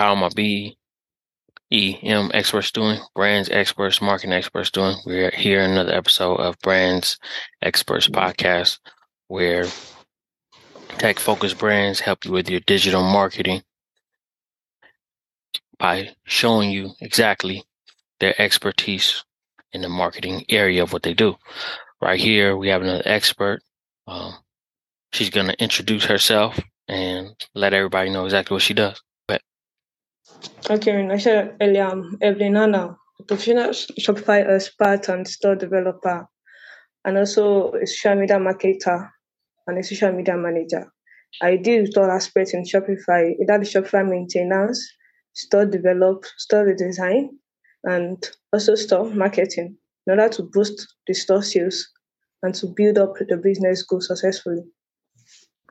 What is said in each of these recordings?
how my BEM experts doing, brands experts, marketing experts doing. We're here in another episode of Brands Experts Podcast, where tech focused brands help you with your digital marketing by showing you exactly their expertise in the marketing area of what they do. Right here, we have another expert. Um, she's going to introduce herself and let everybody know exactly what she does. Okay, I said earlier, I'm Evelyn Anna, a professional Shopify uh, expert and store developer, and also a social media marketer and a social media manager. I deal with all aspects in Shopify, either the Shopify maintenance, store develop, store redesign, and also store marketing in order to boost the store sales and to build up the business go successfully.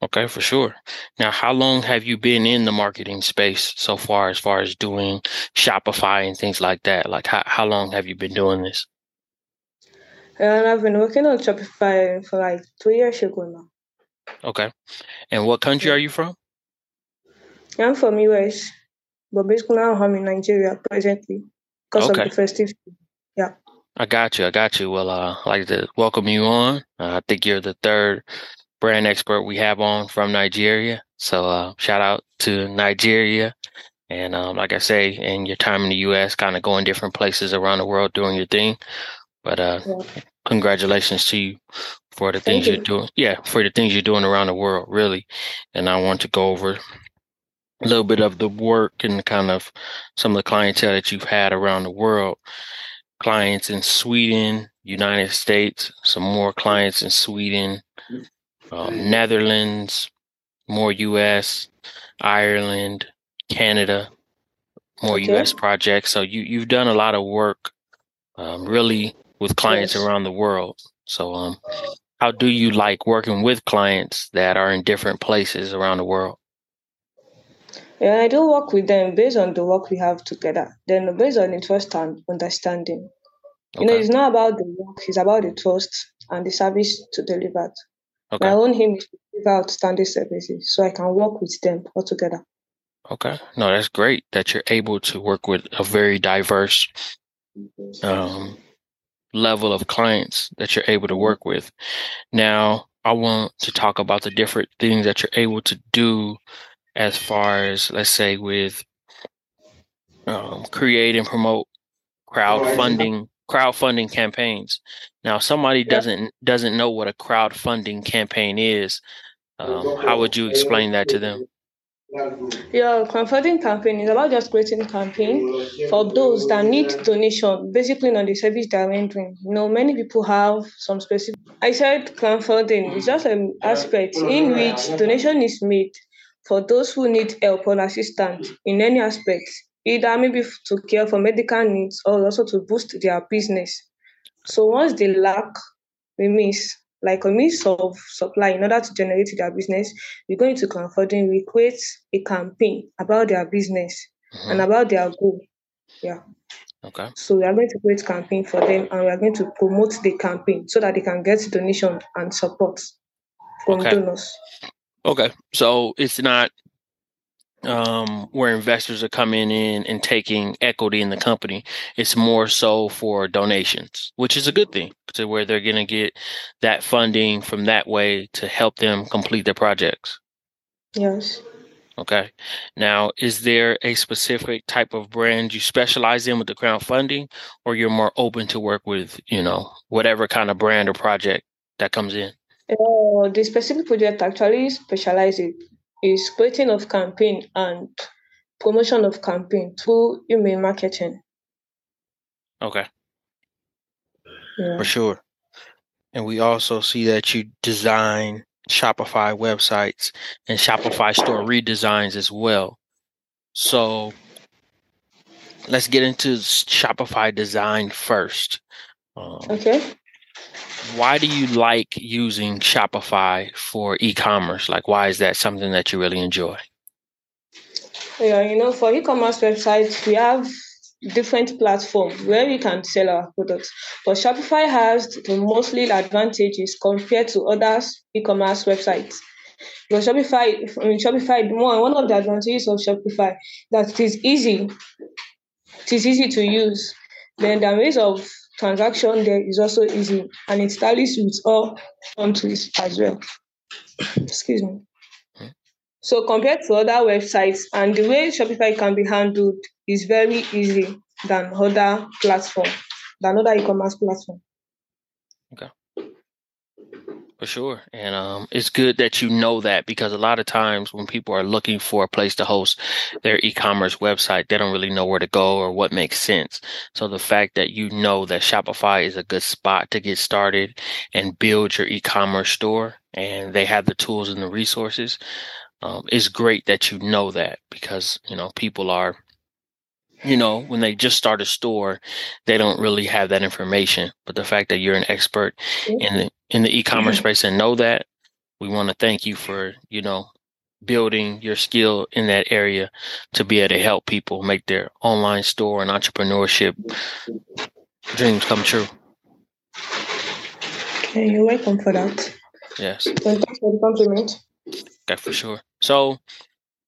Okay, for sure. Now, how long have you been in the marketing space so far, as far as doing Shopify and things like that? Like, how, how long have you been doing this? And I've been working on Shopify for like two years ago now. Okay. And what country are you from? I'm from US, but basically now I'm in Nigeria presently because Okay. of the festive. Yeah. I got you. I got you. Well, uh, I'd like to welcome you on. Uh, I think you're the third brand expert we have on from Nigeria. So, uh, shout out to Nigeria. And, um, like I say, in your time in the U.S., kind of going different places around the world doing your thing. But, uh, yeah. congratulations to you for the things you're doing. Yeah, for the things you're doing around the world, really. And I want to go over a little bit of the work and kind of some of the clientele that you've had around the world. Clients in Sweden, United States, some more clients in Sweden, um, Netherlands, more US, Ireland, Canada, more Okay. US projects. So you you've done a lot of work, um, really with clients Yes. around the world. So um, how do you like working with clients that are in different places around the world? Yeah, I do work with them based on the work we have together. Then based on the trust and understanding. You know, it's not about the work, it's about the trust and the service to deliver. My okay, own aim is to deliver outstanding services so I can work with them all together. okay. No, that's great that you're able to work with a very diverse um, level of clients that you're able to work with. Now, I want to talk about the different things that you're able to do as far as, let's say, with um, create and promote crowdfunding crowdfunding campaigns. Now, if somebody Yeah. doesn't doesn't know what a crowdfunding campaign is. Um, how would you explain that to them? Yeah, crowdfunding campaign is about just creating campaign for those that need donation, basically on the service they're rendering. You know, many people have some specific. I said crowdfunding is just an aspect in which donation is made for those who need help or assistance in any aspect, either maybe to care for medical needs or also to boost their business. So once they lack a miss like a means of supply in order to generate their business, we go into crowdfunding, we create a campaign about their business and Mhm. about their goal. Yeah. Okay. So we are going to create campaign for them and we are going to promote the campaign so that they can get donation and support from Okay. donors. Okay. So it's not um, where investors are coming in and taking equity in the company. It's more so for donations, which is a good thing to where they're going to get that funding from that way to help them complete their projects. Yes. Okay. Now, is there a specific type of brand you specialize in with the crowdfunding, or you're more open to work with, you know, whatever kind of brand or project that comes in? Uh, the specific project actually specializes is creating of campaign and promotion of campaign through email marketing. Okay, Yeah. for sure. And we also see that you design Shopify websites and Shopify store redesigns as well. So let's get into Shopify design first. Um, Okay. Why do you like using Shopify for e-commerce? Like, why is that something that you really enjoy? Yeah, you know, for e-commerce websites, we have different platforms where we can sell our products. But Shopify has the mostly advantages compared to other e-commerce websites. Because Shopify, Shopify, one, one of the advantages of Shopify that it is easy. It is easy to use. Then the ways of transaction there is also easy and it tallies with all countries as well. Excuse me. So compared to other websites and the way Shopify can be handled is very easy than other platform, than other e-commerce platform. Okay. For sure. And um, it's good that you know that because a lot of times when people are looking for a place to host their e-commerce website, they don't really know where to go or what makes sense. So the fact that you know that Shopify is a good spot to get started and build your e-commerce store and they have the tools and the resources, um, it's great that you know that because, you know, people are you know, when they just start a store, they don't really have that information. But the fact that you're an expert in the in the e-commerce mm-hmm. space and know that, we want to thank you for, you know, building your skill in that area to be able to help people make their online store and entrepreneurship dreams come true. Okay, you're welcome for that. Yes. thanks for the compliment. Okay, for sure. So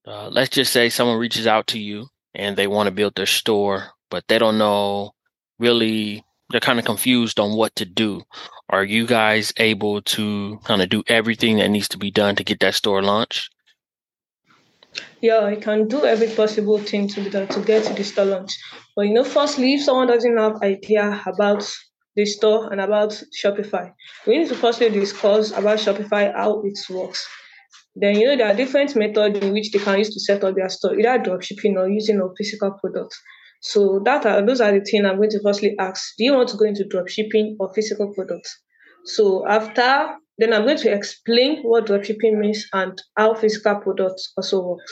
uh, let's just say someone reaches out to you and they want to build their store, but they don't know really, they're kind of confused on what to do. Are you guys able to kind of do everything that needs to be done to get that store launched? Yeah, I can do every possible thing to be done to get to the store launch. But you know, firstly, if someone doesn't have idea about the store and about Shopify, we need to firstly discuss about Shopify, how it works. Then you know there are different methods in which they can use to set up their store, either dropshipping or using a physical product. So that are those are the things I'm going to firstly ask. Do you want to go into dropshipping or physical products? So after then I'm going to explain what dropshipping means and how physical products also work.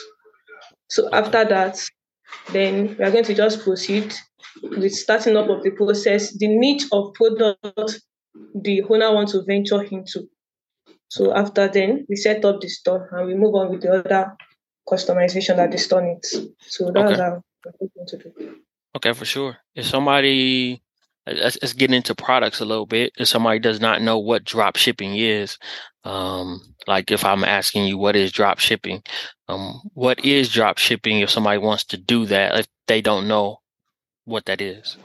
So after that, then we are going to just proceed with starting up of the process, the niche of product the owner wants to venture into. So after then, we set up the store and we move on with the other customization that the store needs. So that's okay. how we're to do. Okay, for sure. If somebody let's, let's get into products a little bit. If somebody does not know what drop shipping is, um, like if I'm asking you what is drop shipping, um, what is drop shipping if somebody wants to do that if they don't know what that is?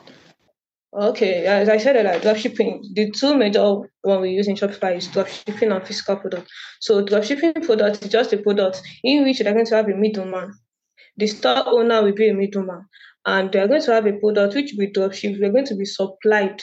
Okay, as I said, like dropshipping, the two major one we use in Shopify is dropshipping and physical product. So dropshipping product is just a product in which they're going to have a middleman. The store owner will be a middleman, and they're going to have a product which will dropship. They're going to be supplied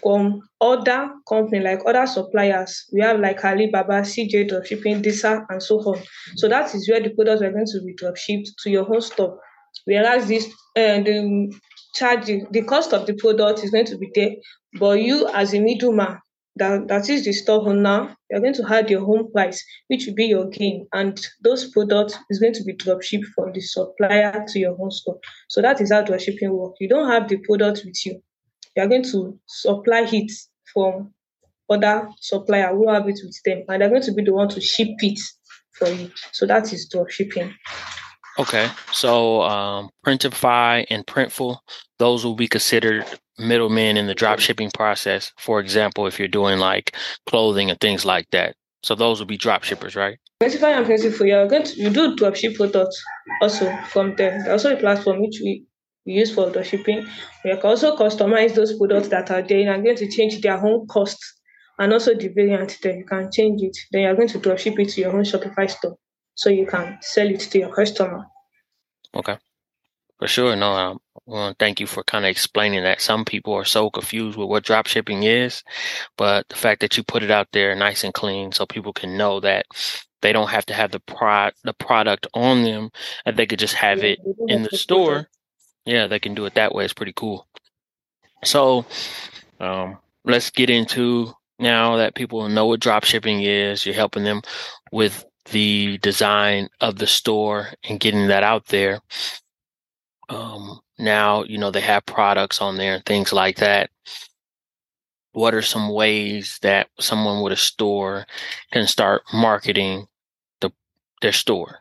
from other company like other suppliers. We have like Alibaba, CJ Dropshipping, Disa, and so on. So that is where the products are going to be dropshipped to your home store. Whereas this uh, the charging the cost of the product is going to be there, but you as a middleman, that, that is the store owner, you're going to add your home price, which will be your gain, and those products is going to be drop shipped from the supplier to your home store. So that is how drop shipping work You don't have the product with you. You are going to supply it from other supplier who have it with them, and they're going to be the one to ship it for you. So that is drop shipping. Okay, so um, Printify and Printful, those will be considered middlemen in the drop shipping process. For example, if you're doing like clothing and things like that. So those will be drop shippers, right? Printify and Printful, yeah, good. You do drop ship products also from them. There's also a platform which we, we use for drop shipping. We can also customize those products that are there and are going to change their own costs and also the variant there. You can change it. Then you're going to drop ship it to your own Shopify store so you can sell it to your customer. Okay. For sure. No, um, well, thank you for kind of explaining that. Some people are so confused with what drop shipping is, but the fact that you put it out there nice and clean so people can know that they don't have to have the pro- the product on them and they could just have it in the store. Yeah, they can do it that way. It's pretty cool. So, um, let's get into now that people know what drop shipping is. You're helping them with the design of the store and getting that out there. Um, now, you know, they have products on there and things like that. What are some ways that someone with a store can start marketing the their store?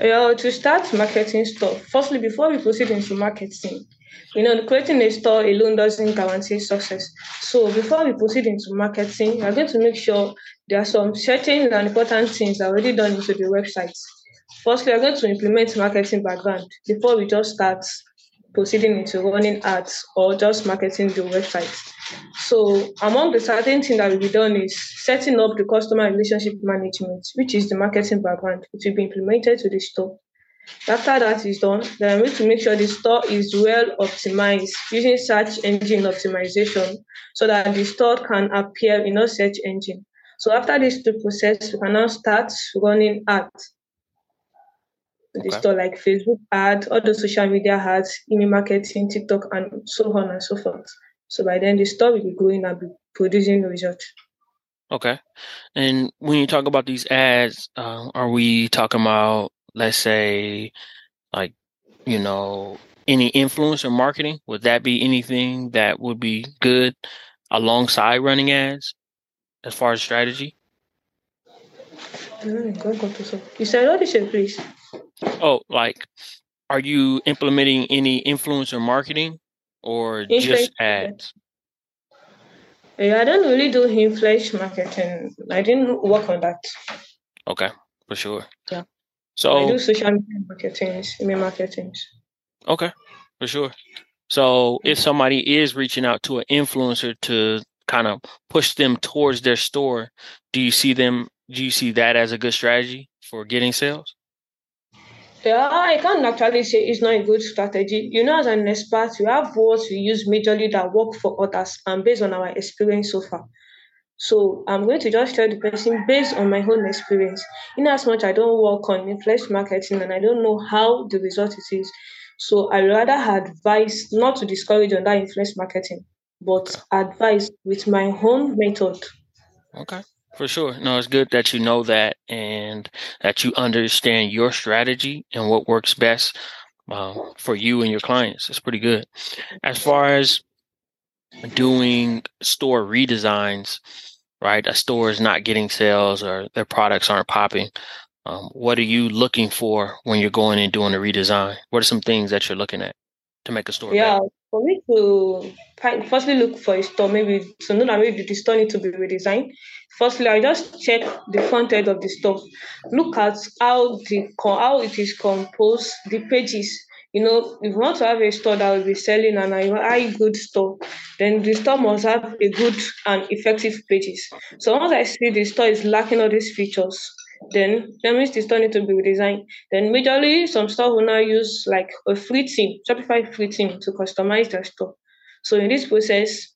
Yeah, to start marketing stuff, firstly, before we proceed into marketing, You know, creating a store alone doesn't guarantee success. So before we proceed into marketing, we are going to make sure there are some certain and important things already done into the website. Firstly, we are going to implement marketing background before we just start proceeding into running ads or just marketing the website. So among the certain things that will be done is setting up the customer relationship management, which is the marketing background. It will be implemented to the store. After that is done, then I'm going to make sure the store is well optimized using search engine optimization so that the store can appear in a search engine. So after this two process, we can now start running ads. Okay. The store like Facebook ads, the social media ads, email marketing, TikTok, and so on and so forth. So by then the store will be growing and be producing results. Okay. And when you talk about these ads, uh, are we talking about let's say like you know any influencer marketing would that be anything that would be good alongside running ads as far as strategy you said what you please oh like are you implementing any influencer marketing or just ads yeah, I don't really do influencer marketing. I didn't work on that. Okay, for sure. Yeah. So I do social media marketing, email marketing. Okay, for sure. So if somebody is reaching out to an influencer to kind of push them towards their store, do you see them? Do you see that as a good strategy for getting sales? Yeah, I can't actually say it's not a good strategy. You know, as an expert, we have words we use majorly that work for others and based on our experience so far. So I'm going to just tell the person based on my own experience. In as much I don't work on influence marketing and I don't know how the result it is. So I rather advise not to discourage on that influence marketing, but okay. advise with my own method. Okay. For sure. No, it's good that you know that and that you understand your strategy and what works best um, for you and your clients. It's pretty good. As far as doing store redesigns, right? A store is not getting sales or their products aren't popping. Um, what are you looking for when you're going and doing a redesign? What are some things that you're looking at to make a store? Yeah, better? for me to firstly look for a store, maybe to know maybe the store needs to be redesigned. Firstly, I just check the front end of the store. Look at how the how it is composed, the pages you know, if you want to have a store that will be selling and a high good store, then the store must have a good and effective pages. So once I see the store is lacking all these features, then that means the store need to be redesigned. Then majorly some store will now use like a free theme, Shopify free theme to customize their store. So in this process,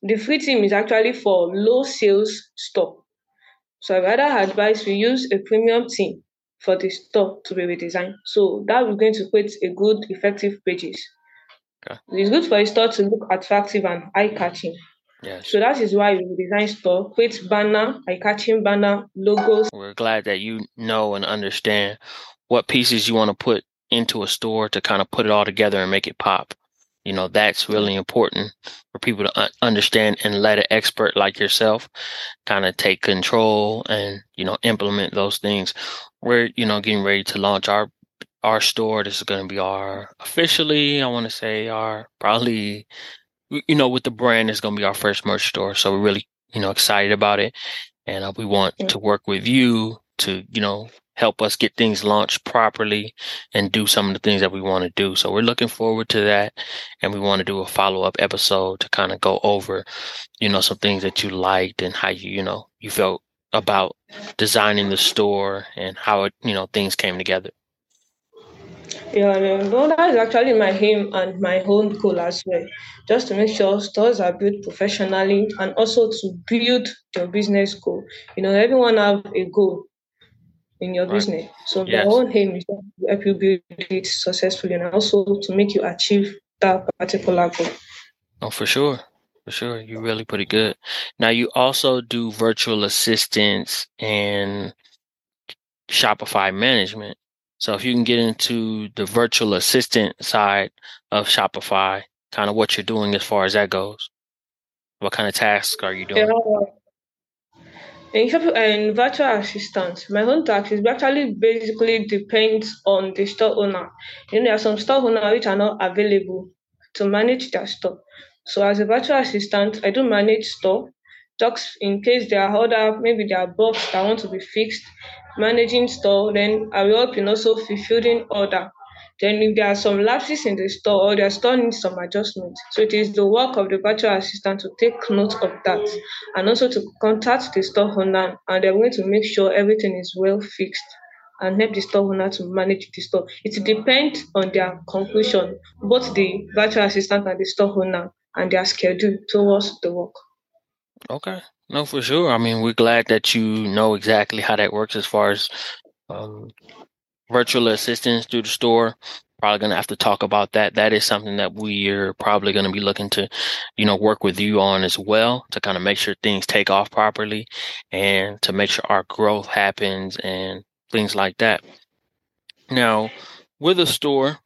the free theme is actually for low sales store. So I rather advise we use a premium theme for the store to be redesigned. So that is going to create a good, effective pages. Okay. It's good for a store to look attractive and eye-catching. Yes. So that is why we design store, create banner, eye-catching banner, logos. We're glad that you know and understand what pieces you want to put into a store to kind of put it all together and make it pop. You know, that's really important for people to understand and let an expert like yourself kind of take control and, you know, implement those things. We're, you know, getting ready to launch our our store. This is going to be our officially, I want to say our probably, you know, with the brand, it's going to be our first merch store. So we're really, you know, excited about it. And uh, we want to work with you to, you know, help us get things launched properly and do some of the things that we want to do. So we're looking forward to that. And we want to do a follow up episode to kind of go over, you know, some things that you liked and how you, you know, you felt about designing the store and how it, you know, things came together. Yeah, um, no, that is actually my aim and my own goal as well. Just to make sure stores are built professionally and also to build your business goal. You know, everyone have a goal in your right. business. So yes. the whole aim is to help you build it successfully and also to make you achieve that particular goal. Oh, for sure. For sure. you're really pretty good. Now you also do virtual assistants and Shopify management. So if you can get into the virtual assistant side of Shopify, kind of what you're doing as far as that goes. What kind of tasks are you doing? Yeah. In, in virtual assistant, my own tax is actually basically depends on the store owner. You know, there are some store owners which are not available to manage their store. So as a virtual assistant, I do manage store, talks in case there are other, maybe there are bugs that want to be fixed, managing store, then I will help in also fulfilling order. Then if there are some lapses in the store or their store needs some adjustment, so it is the work of the virtual assistant to take note of that and also to contact the store owner and they're going to make sure everything is well fixed and help the store owner to manage the store. It depends on their conclusion, both the virtual assistant and the store owner and their schedule towards the work. Okay. No, for sure. I mean, we're glad that you know exactly how that works as far as um, virtual assistants through the store. Probably going to have to talk about that. That is something that we are probably going to be looking to, you know, work with you on as well to kind of make sure things take off properly and to make sure our growth happens and things like that. Now, with a store,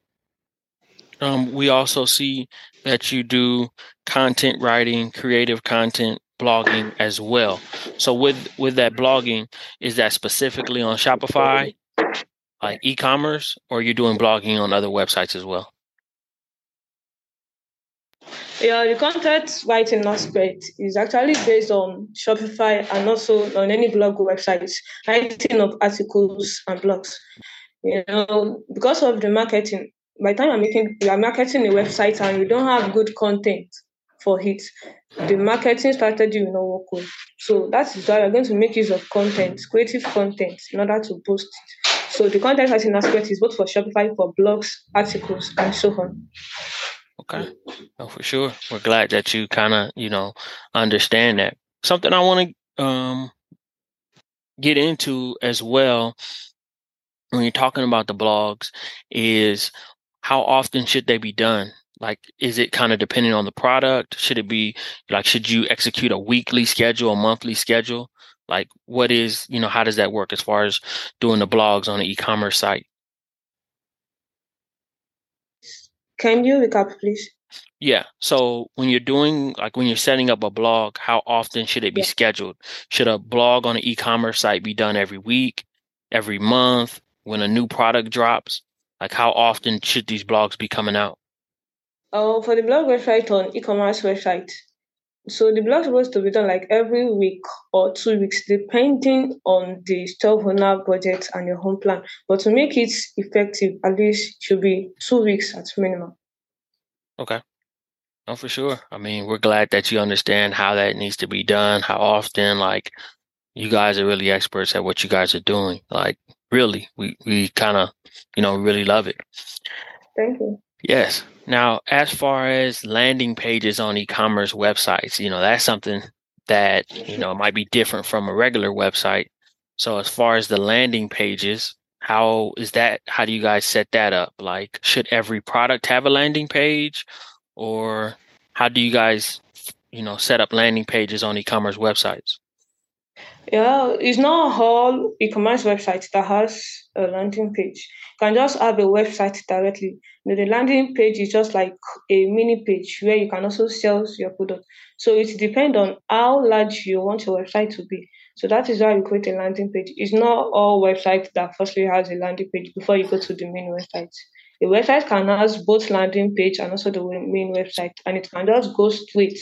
um, we also see that you do content writing, creative content, blogging as well. So with with that blogging, is that specifically on Shopify, like e-commerce, or you're doing blogging on other websites as well? Yeah, the content writing aspect is actually based on Shopify and also on any blog websites, writing of articles and blogs. You know, because of the marketing, by the time I'm making you are marketing a website and you don't have good content for it, the marketing strategy will not work well. So that is why you're going to make use of content, creative content, in order to boost it. So the content writing aspect is both for Shopify, for blogs, articles, and so on. Okay. Oh, for sure. We're glad that you kind of, you know, understand that. Something I want to um, get into as well when you're talking about the blogs is how often should they be done? Like, is it kind of depending on the product? Should it be like, should you execute a weekly schedule, a monthly schedule? Like, what is, you know, how does that work as far as doing the blogs on an e commerce site? Can you recap, please? Yeah. So when you're doing like when you're setting up a blog, how often should it be yeah. scheduled? Should a blog on an e-commerce site be done every week, every month, when a new product drops? Like how often should these blogs be coming out? Oh, for the blog website on e-commerce website. So the blog supposed to be done like every week or two weeks, depending on the store owner budget and your home plan. But to make it effective, at least should be two weeks at minimum. Okay. No, for sure. I mean, we're glad that you understand how that needs to be done, how often. Like, you guys are really experts at what you guys are doing. Like, really, we we kind of, you know, really love it. Thank you. Yes. Now, as far as landing pages on e-commerce websites, you know, that's something that, you know, might be different from a regular website. So as far as the landing pages, how is that how do you guys set that up? Like should every product have a landing page or how do you guys, you know, set up landing pages on e-commerce websites? Yeah, it's not all e-commerce websites that has a landing page. You can just have a website directly. You know, the landing page is just like a mini page where you can also sell your product. So it depends on how large you want your website to be. So that is why we create a landing page. It's not all websites that firstly has a landing page before you go to the main website. A website can have both landing page and also the main website, and it can just go straight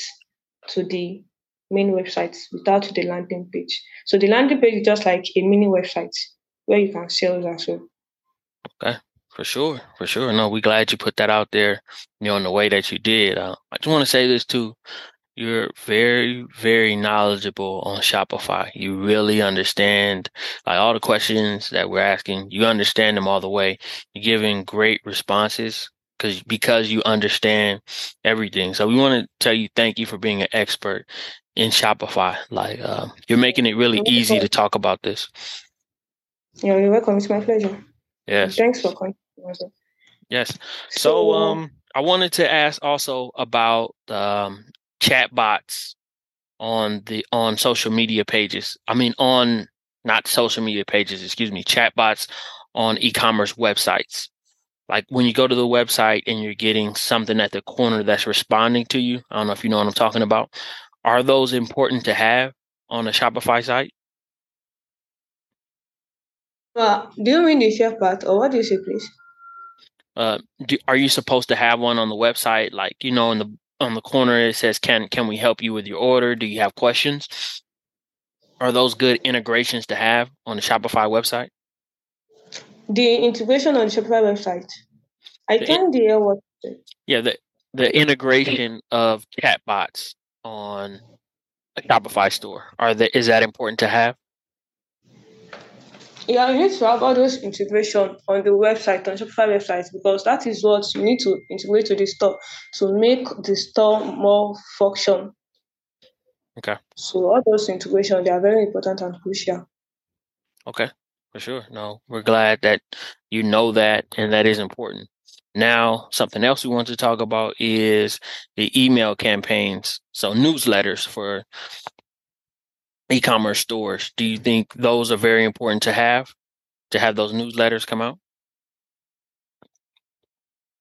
to the main website without the landing page. So the landing page is just like a mini website where you can sell as well. Okay, for sure, for sure. No, we glad you put that out there, you know, in the way that you did. Uh, I just want to say this too. You're very, very knowledgeable on Shopify. You really understand like all the questions that we're asking. You understand them all the way. You're giving great responses because because you understand everything. So we want to tell you thank you for being an expert in Shopify. Like uh, you're making it really easy to talk about this. Yeah, you're welcome. It's my pleasure. Yes. Thanks for coming. Yes. So, um, I wanted to ask also about um, chatbots on the on social media pages. I mean, on not social media pages. Excuse me, chatbots on e-commerce websites. Like when you go to the website and you're getting something at the corner that's responding to you. I don't know if you know what I'm talking about. Are those important to have on a Shopify site? Well, do you mean the share part or what do you say, please? Uh, do, are you supposed to have one on the website? Like, you know, in the on the corner it says, "Can can we help you with your order? Do you have questions?" Are those good integrations to have on the Shopify website? The integration on the Shopify website. I can hear what. Yeah, the the integration of chatbots on a Shopify store. Are that is that important to have? Yeah, you need to have all those integration on the website, on Shopify website, because that is what you need to integrate to the store to make the store more function. Okay. So all those integration they are very important and crucial. Okay, for sure. No, we're glad that you know that and that is important. Now, something else we want to talk about is the email campaigns. So newsletters for e-commerce stores. Do you think those are very important to have to have those newsletters come out?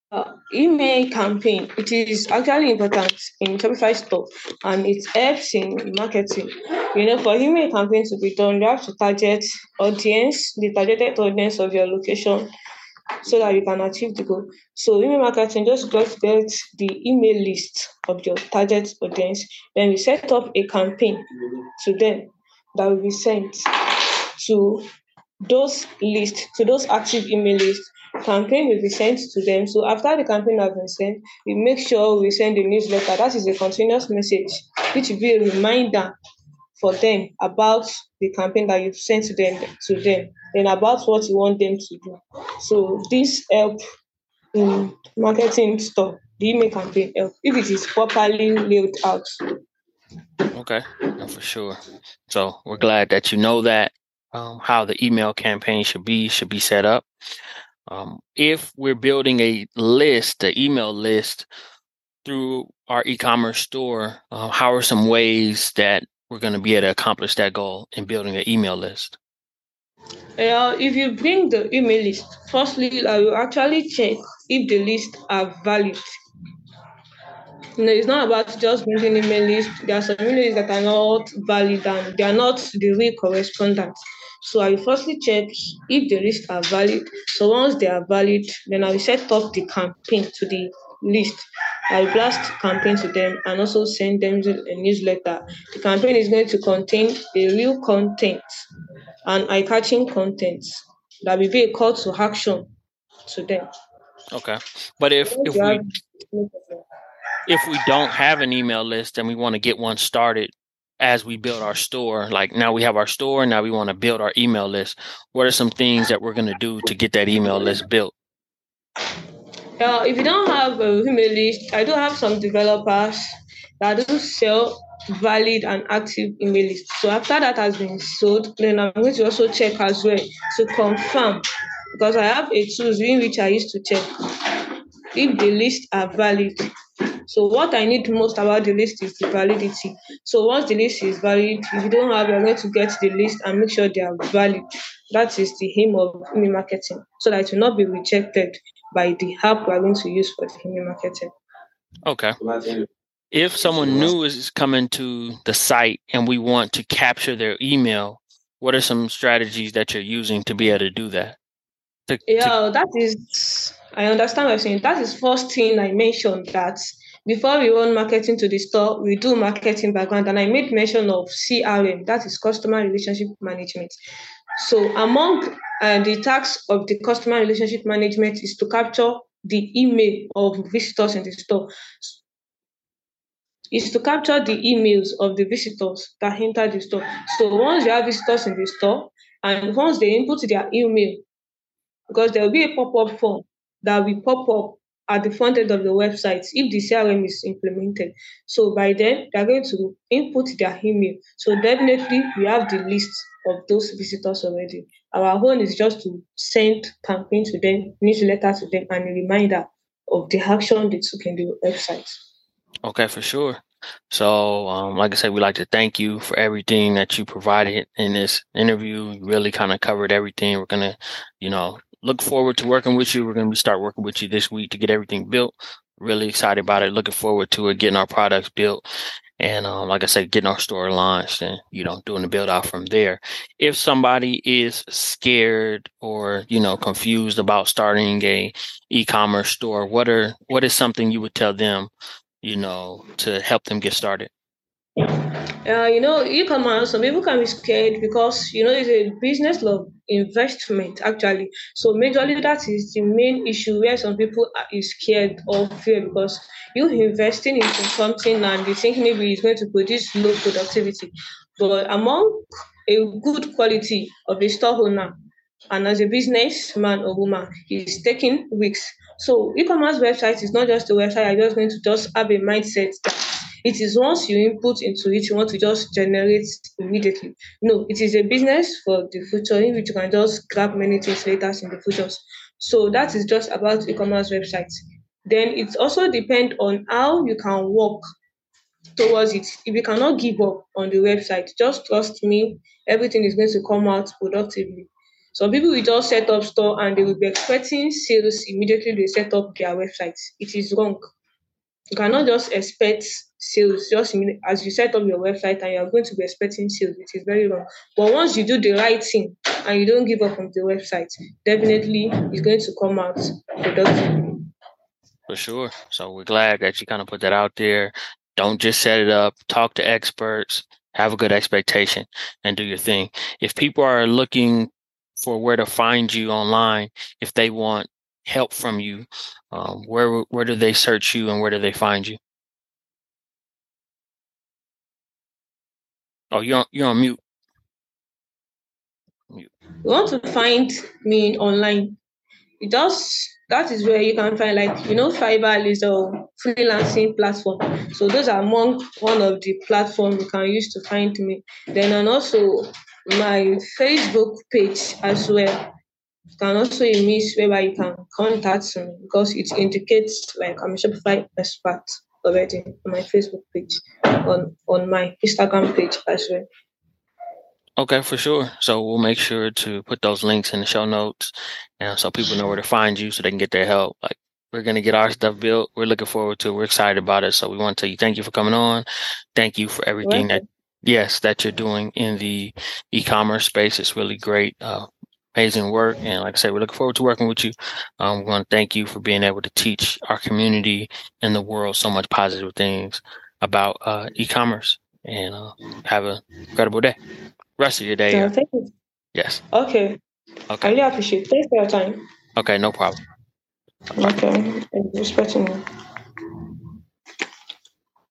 Uh, email campaign it is actually important in Shopify store and it helps in marketing. You know, for email campaign to be done, you have to target audience, the targeted audience of your location, so that you can achieve the goal. So email marketing just just get the email list of your target audience. Then we set up a campaign to them that will be sent to those lists, to those active email lists. Campaign will be sent to them. So after the campaign has been sent, we make sure we send a newsletter. That is a continuous message, which will be a reminder for them about the campaign that you've sent to them to them and about what you want them to do. So this help in marketing stuff, the email campaign help if it is properly laid out. Okay, no, for sure. So we're glad that you know that um, how the email campaign should be should be set up. Um, if we're building a list, an email list through our e-commerce store, uh, how are some ways that we're going to be able to accomplish that goal in building an email list? Uh, if you bring the email list, firstly, I will actually check if the lists are valid. You know, it's not about just bringing email list. There are some emails that are not valid and they are not the real correspondence. So I will firstly check if the lists are valid. So once they are valid, then I will set up the campaign to the list. I blast campaign to them and also send them a newsletter. The campaign is going to contain a real content and eye-catching content that will be a call to action to them. Okay, but if if we if we don't have an email list and we want to get one started as we build our store, like now we have our store, now we want to build our email list. What are some things that we're going to do to get that email list built? Uh, if you don't have a email list, I do have some developers that do sell valid and active email lists. So after that has been sold, then I'm going to also check as well to confirm because I have a tool in which I used to check if the lists are valid. So what I need most about the list is the validity. So once the list is valid, if you don't have, you're going to get the list and make sure they are valid. That is the aim of email marketing, so that it will not be rejected by the app we're going to use for the email marketing. Okay. If someone new is coming to the site and we want to capture their email, what are some strategies that you're using to be able to do that? To, yeah, to... that is, I understand what you're saying. That is first thing I mentioned that before we run marketing to the store, we do marketing background. And I made mention of CRM, that is customer relationship management. So among uh, the tasks of the customer relationship management is to capture the email of visitors in the store. Is to capture the emails of the visitors that enter the store. So once you have visitors in the store, and once they input their email, because there will be a pop-up form that will pop up at the front end of the website if the CRM is implemented. So by then, they're going to input their email. So definitely, we have the list of those visitors already. Our own is just to send campaign to them, newsletter to them, and a reminder of the action they took in the website. Okay, for sure. So, um, like I said, we'd like to thank you for everything that you provided in this interview. You really kind of covered everything. We're gonna, you know, look forward to working with you. We're gonna start working with you this week to get everything built. Really excited about it. Looking forward to it, getting our products built. and um, like I said, getting our store launched and you know doing the build out from there. If somebody is scared or you know confused about starting a e-commerce store, what are what is something you would tell them, you know, to help them get started? Uh, you know, you e-commerce, some people can be scared because, you know, it's a business of investment, actually. So majorly that is the main issue where some people are is scared or fear because you investing into something and you think maybe it's going to produce low productivity. But among a good quality of a store owner and as a businessman or woman, it's taking weeks. So e-commerce website is not just a website. I'm just going to just have a mindset that it is once you input into it, you want to just generate immediately. No, it is a business for the future in which you can just grab many things later in the future. So that is just about e-commerce websites. Then it also depends on how you can work towards it. If you cannot give up on the website, just trust me, everything is going to come out productively. Some people will just set up store and they will be expecting sales immediately they set up their website. It is wrong. You cannot just expect sales just as you set up your website and you're going to be expecting sales, it is very wrong. But once you do the right thing and you don't give up on the website, definitely it's going to come out productively. For sure. So we're glad that you kind of put that out there. Don't just set it up, talk to experts, have a good expectation, and do your thing. If people are looking for where to find you online, if they want help from you, um, where where do they search you and where do they find you? Oh, you're on, you're on mute. mute. You want to find me online? It does. That is where you can find, like you know, Fiverr is a freelancing platform. So those are among one of the platforms you can use to find me. Then and also my Facebook page as well. You can also use whereby you can contact me because it indicates like I'm a Shopify expert already on my Facebook page, on on my Instagram page as well. Okay, for sure. So we'll make sure to put those links in the show notes, and so people know where to find you, so they can get their help. Like we're gonna get our stuff built. We're looking forward to. it. We're excited about it. So we want to tell you thank you for coming on. Thank you for everything that yes that you're doing in the e-commerce space. It's really great. Uh, amazing work. And like I said, we look forward to working with you. Um, we want to thank you for being able to teach our community and the world so much positive things about uh, e-commerce. And uh, have an incredible day. Rest of your day. Yeah, thank you. Yes. Okay. Okay. I really appreciate it. Thanks for your time. Okay, no problem. Okay. Respecting you.